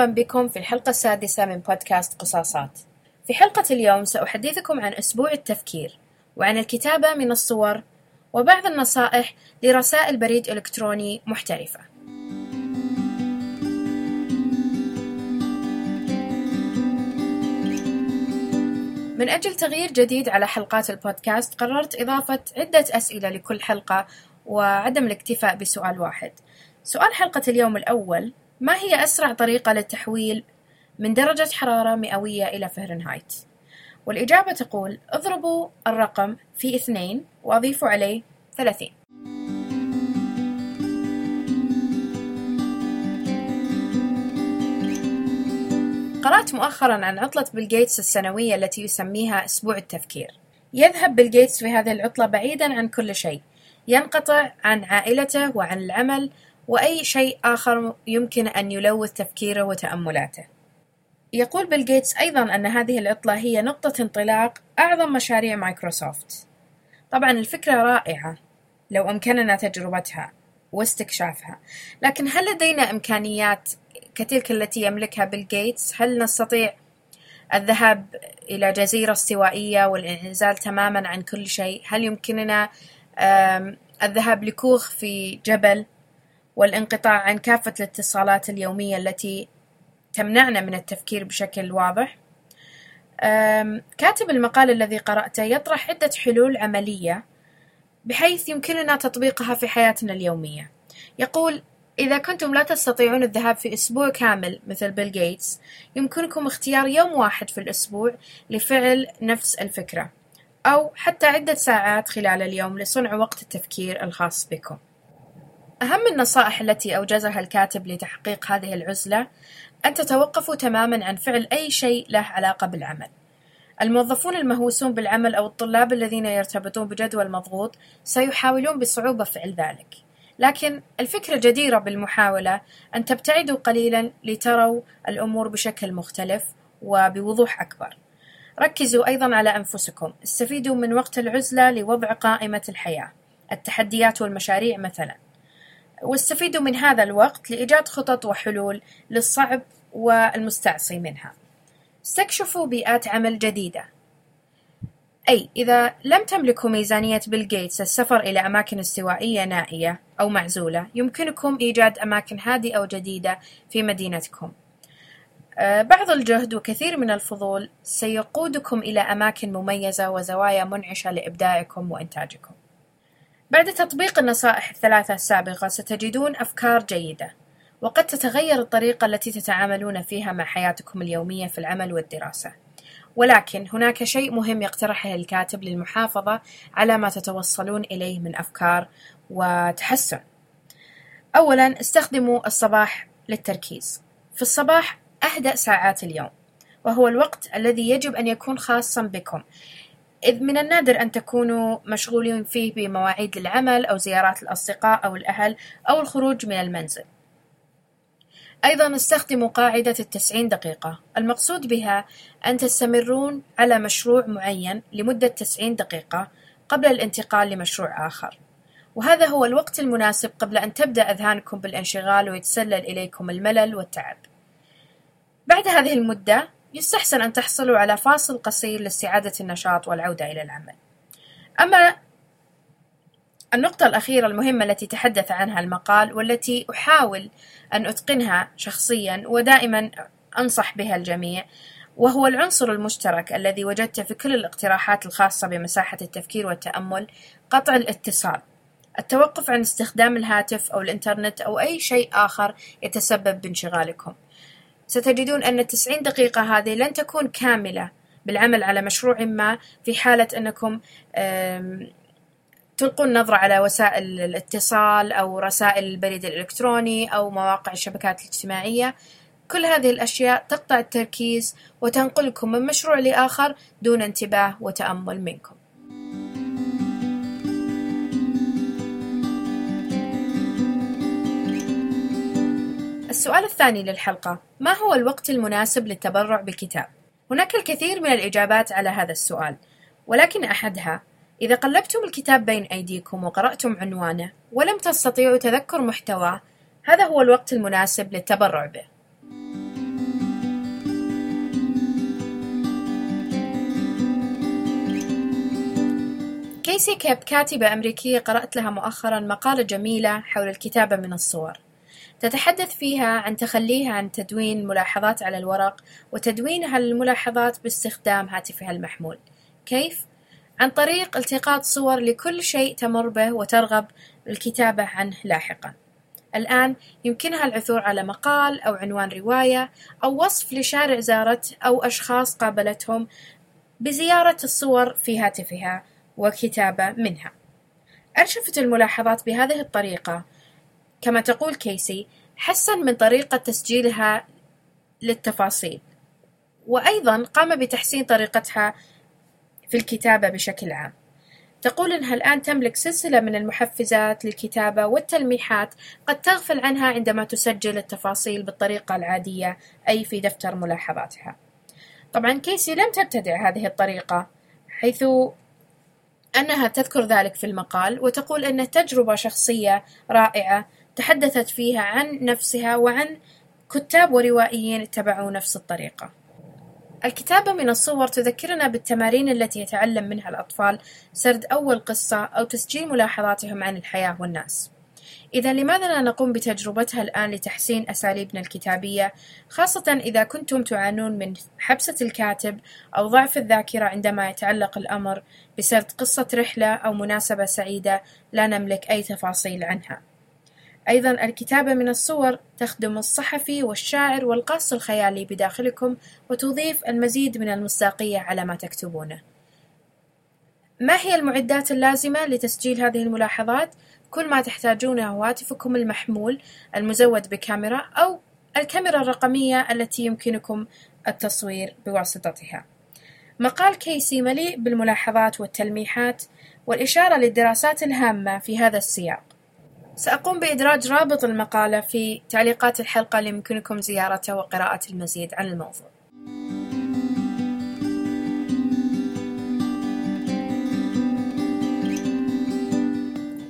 مرحبا بكم في الحلقة السادسة من بودكاست قصاصات. في حلقة اليوم سأحدثكم عن أسبوع التفكير، وعن الكتابة من الصور، وبعض النصائح لرسائل بريد إلكتروني محترفة. من أجل تغيير جديد على حلقات البودكاست قررت إضافة عدة أسئلة لكل حلقة وعدم الاكتفاء بسؤال واحد. سؤال حلقة اليوم الأول ما هي أسرع طريقة للتحويل؟ من درجة حرارة مئوية إلى فهرنهايت؟ والإجابة تقول اضربوا الرقم في اثنين وأضيفوا عليه ثلاثين. قرأت مؤخرا عن عطلة بيل جيتس السنوية التي يسميها أسبوع التفكير. يذهب بيل جيتس في هذه العطلة بعيدا عن كل شيء. ينقطع عن عائلته وعن العمل وأي شيء آخر يمكن أن يلوث تفكيره وتأملاته. يقول بيل جيتس أيضا أن هذه العطلة هي نقطة انطلاق أعظم مشاريع مايكروسوفت. طبعا الفكرة رائعة لو أمكننا تجربتها واستكشافها، لكن هل لدينا إمكانيات كتلك التي يملكها بيل جيتس؟ هل نستطيع الذهاب إلى جزيرة استوائية والانعزال تماما عن كل شيء؟ هل يمكننا الذهاب لكوخ في جبل والانقطاع عن كافة الاتصالات اليومية التي تمنعنا من التفكير بشكل واضح. كاتب المقال الذي قرأته يطرح عدة حلول عملية بحيث يمكننا تطبيقها في حياتنا اليومية. يقول: إذا كنتم لا تستطيعون الذهاب في أسبوع كامل مثل بيل جيتس، يمكنكم اختيار يوم واحد في الأسبوع لفعل نفس الفكرة، أو حتى عدة ساعات خلال اليوم لصنع وقت التفكير الخاص بكم. أهم النصائح التي أوجزها الكاتب لتحقيق هذه العزلة أن تتوقفوا تماما عن فعل أي شيء له علاقة بالعمل. الموظفون المهووسون بالعمل أو الطلاب الذين يرتبطون بجدول مضغوط سيحاولون بصعوبة فعل ذلك. لكن الفكرة جديرة بالمحاولة أن تبتعدوا قليلا لتروا الأمور بشكل مختلف وبوضوح أكبر. ركزوا أيضا على أنفسكم، استفيدوا من وقت العزلة لوضع قائمة الحياة، التحديات والمشاريع مثلا. واستفيدوا من هذا الوقت لإيجاد خطط وحلول للصعب والمستعصي منها. استكشفوا بيئات عمل جديدة. أي إذا لم تملكوا ميزانية بيل جيتس السفر إلى أماكن استوائية نائية أو معزولة، يمكنكم إيجاد أماكن هادئة وجديدة في مدينتكم. آه، بعض الجهد وكثير من الفضول سيقودكم إلى أماكن مميزة وزوايا منعشة لإبداعكم وإنتاجكم. بعد تطبيق النصائح الثلاثة السابقة ستجدون أفكار جيدة، وقد تتغير الطريقة التي تتعاملون فيها مع حياتكم اليومية في العمل والدراسة. ولكن هناك شيء مهم يقترحه الكاتب للمحافظة على ما تتوصلون إليه من أفكار وتحسن. أولا استخدموا الصباح للتركيز. في الصباح أهدأ ساعات اليوم، وهو الوقت الذي يجب أن يكون خاصا بكم، إذ من النادر أن تكونوا مشغولين فيه بمواعيد العمل أو زيارات الأصدقاء أو الأهل أو الخروج من المنزل. أيضا استخدموا قاعدة التسعين دقيقة. المقصود بها أن تستمرون على مشروع معين لمدة تسعين دقيقة قبل الانتقال لمشروع آخر. وهذا هو الوقت المناسب قبل أن تبدأ أذهانكم بالانشغال ويتسلل إليكم الملل والتعب. بعد هذه المدة يستحسن أن تحصلوا على فاصل قصير لاستعادة النشاط والعودة إلى العمل. أما النقطة الأخيرة المهمة التي تحدث عنها المقال والتي أحاول أن أتقنها شخصيا ودائما أنصح بها الجميع وهو العنصر المشترك الذي وجدته في كل الاقتراحات الخاصة بمساحة التفكير والتأمل قطع الاتصال التوقف عن استخدام الهاتف أو الإنترنت أو أي شيء آخر يتسبب بانشغالكم ستجدون أن التسعين دقيقة هذه لن تكون كاملة بالعمل على مشروع ما في حالة أنكم تلقون نظرة على وسائل الاتصال أو رسائل البريد الإلكتروني أو مواقع الشبكات الاجتماعية. كل هذه الأشياء تقطع التركيز وتنقلكم من مشروع لآخر دون انتباه وتأمل منكم. السؤال الثاني للحلقة ما هو الوقت المناسب للتبرع بكتاب؟ هناك الكثير من الإجابات على هذا السؤال ولكن أحدها إذا قلبتم الكتاب بين أيديكم وقرأتم عنوانه ولم تستطيعوا تذكر محتواه هذا هو الوقت المناسب للتبرع به كيسي كيب كاتبة أمريكية قرأت لها مؤخرا مقالة جميلة حول الكتابة من الصور تتحدث فيها عن تخليها عن تدوين ملاحظات على الورق وتدوينها للملاحظات باستخدام هاتفها المحمول كيف؟ عن طريق التقاط صور لكل شيء تمر به وترغب الكتابة عنه لاحقا الآن يمكنها العثور على مقال أو عنوان رواية أو وصف لشارع زارته أو أشخاص قابلتهم بزيارة الصور في هاتفها وكتابة منها. أرشفت الملاحظات بهذه الطريقة كما تقول كيسي حسن من طريقة تسجيلها للتفاصيل. وأيضا قام بتحسين طريقتها في الكتابة بشكل عام. تقول أنها الآن تملك سلسلة من المحفزات للكتابة والتلميحات قد تغفل عنها عندما تسجل التفاصيل بالطريقة العادية أي في دفتر ملاحظاتها. طبعا كيسي لم تبتدع هذه الطريقة حيث أنها تذكر ذلك في المقال وتقول أنه تجربة شخصية رائعة تحدثت فيها عن نفسها وعن كتاب وروائيين اتبعوا نفس الطريقة الكتابة من الصور تذكرنا بالتمارين التي يتعلم منها الأطفال سرد أول قصة أو تسجيل ملاحظاتهم عن الحياة والناس. إذا لماذا لا نقوم بتجربتها الآن لتحسين أساليبنا الكتابية، خاصة إذا كنتم تعانون من حبسة الكاتب أو ضعف الذاكرة عندما يتعلق الأمر بسرد قصة رحلة أو مناسبة سعيدة لا نملك أي تفاصيل عنها. أيضا الكتابة من الصور تخدم الصحفي والشاعر والقاص الخيالي بداخلكم وتضيف المزيد من المصداقية على ما تكتبونه. ما هي المعدات اللازمة لتسجيل هذه الملاحظات؟ كل ما تحتاجونه هو هاتفكم المحمول المزود بكاميرا أو الكاميرا الرقمية التي يمكنكم التصوير بواسطتها. مقال كيسي مليء بالملاحظات والتلميحات والإشارة للدراسات الهامة في هذا السياق. سأقوم بإدراج رابط المقالة في تعليقات الحلقة اللي يمكنكم زيارته وقراءة المزيد عن الموضوع.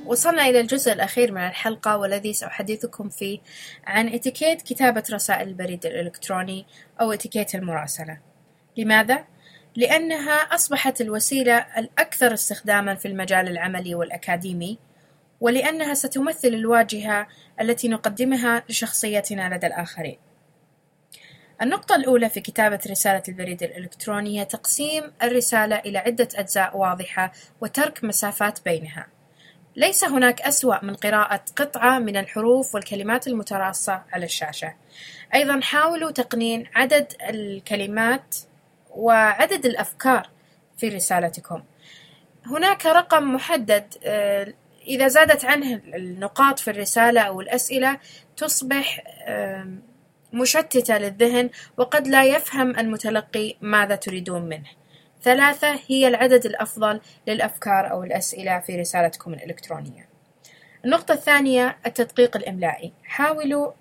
وصلنا إلى الجزء الأخير من الحلقة والذي سأحدثكم فيه عن إتيكيت كتابة رسائل البريد الإلكتروني أو إتيكيت المراسلة. لماذا؟ لأنها أصبحت الوسيلة الأكثر استخداما في المجال العملي والأكاديمي ولأنها ستمثل الواجهة التي نقدمها لشخصيتنا لدى الآخرين. النقطة الأولى في كتابة رسالة البريد الإلكتروني هي تقسيم الرسالة إلى عدة أجزاء واضحة وترك مسافات بينها. ليس هناك أسوأ من قراءة قطعة من الحروف والكلمات المتراصة على الشاشة. أيضا حاولوا تقنين عدد الكلمات وعدد الأفكار في رسالتكم. هناك رقم محدد آه، إذا زادت عنه النقاط في الرسالة أو الأسئلة تصبح مشتتة للذهن وقد لا يفهم المتلقي ماذا تريدون منه. ثلاثة هي العدد الأفضل للأفكار أو الأسئلة في رسالتكم الإلكترونية. النقطة الثانية التدقيق الإملائي. حاولوا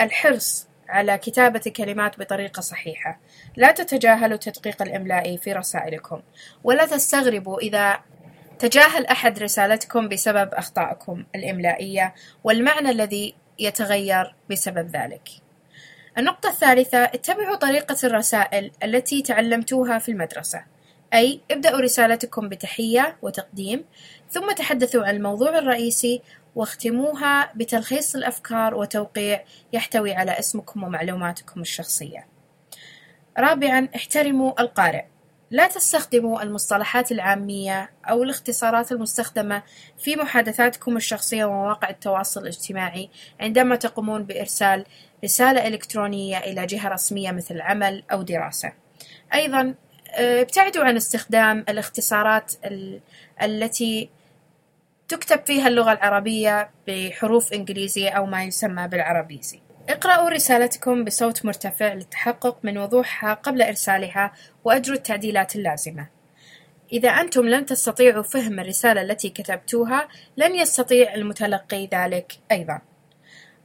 الحرص على كتابة الكلمات بطريقة صحيحة. لا تتجاهلوا التدقيق الإملائي في رسائلكم، ولا تستغربوا إذا تجاهل أحد رسالتكم بسبب أخطائكم الإملائية والمعنى الذي يتغير بسبب ذلك. النقطة الثالثة اتبعوا طريقة الرسائل التي تعلمتوها في المدرسة، أي ابدأوا رسالتكم بتحية وتقديم، ثم تحدثوا عن الموضوع الرئيسي واختموها بتلخيص الأفكار وتوقيع يحتوي على اسمكم ومعلوماتكم الشخصية. رابعا احترموا القارئ لا تستخدموا المصطلحات العامية أو الاختصارات المستخدمة في محادثاتكم الشخصية ومواقع التواصل الاجتماعي عندما تقومون بإرسال رسالة إلكترونية إلى جهة رسمية مثل عمل أو دراسة. أيضا آه، ابتعدوا عن استخدام الاختصارات التي تكتب فيها اللغة العربية بحروف إنجليزية أو ما يسمى بالعربيزي. اقرأوا رسالتكم بصوت مرتفع للتحقق من وضوحها قبل إرسالها وأجروا التعديلات اللازمة. إذا أنتم لم تستطيعوا فهم الرسالة التي كتبتوها، لن يستطيع المتلقي ذلك أيضًا.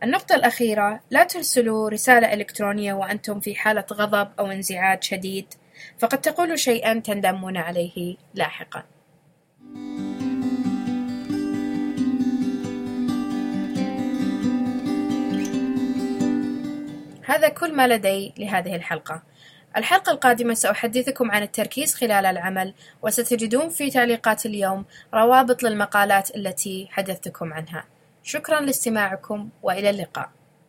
النقطة الأخيرة: لا ترسلوا رسالة إلكترونية وأنتم في حالة غضب أو انزعاج شديد، فقد تقولوا شيئًا تندمون عليه لاحقًا. هذا كل ما لدي لهذه الحلقة. الحلقة القادمة سأحدثكم عن التركيز خلال العمل وستجدون في تعليقات اليوم روابط للمقالات التي حدثتكم عنها. شكرا لاستماعكم وإلى اللقاء.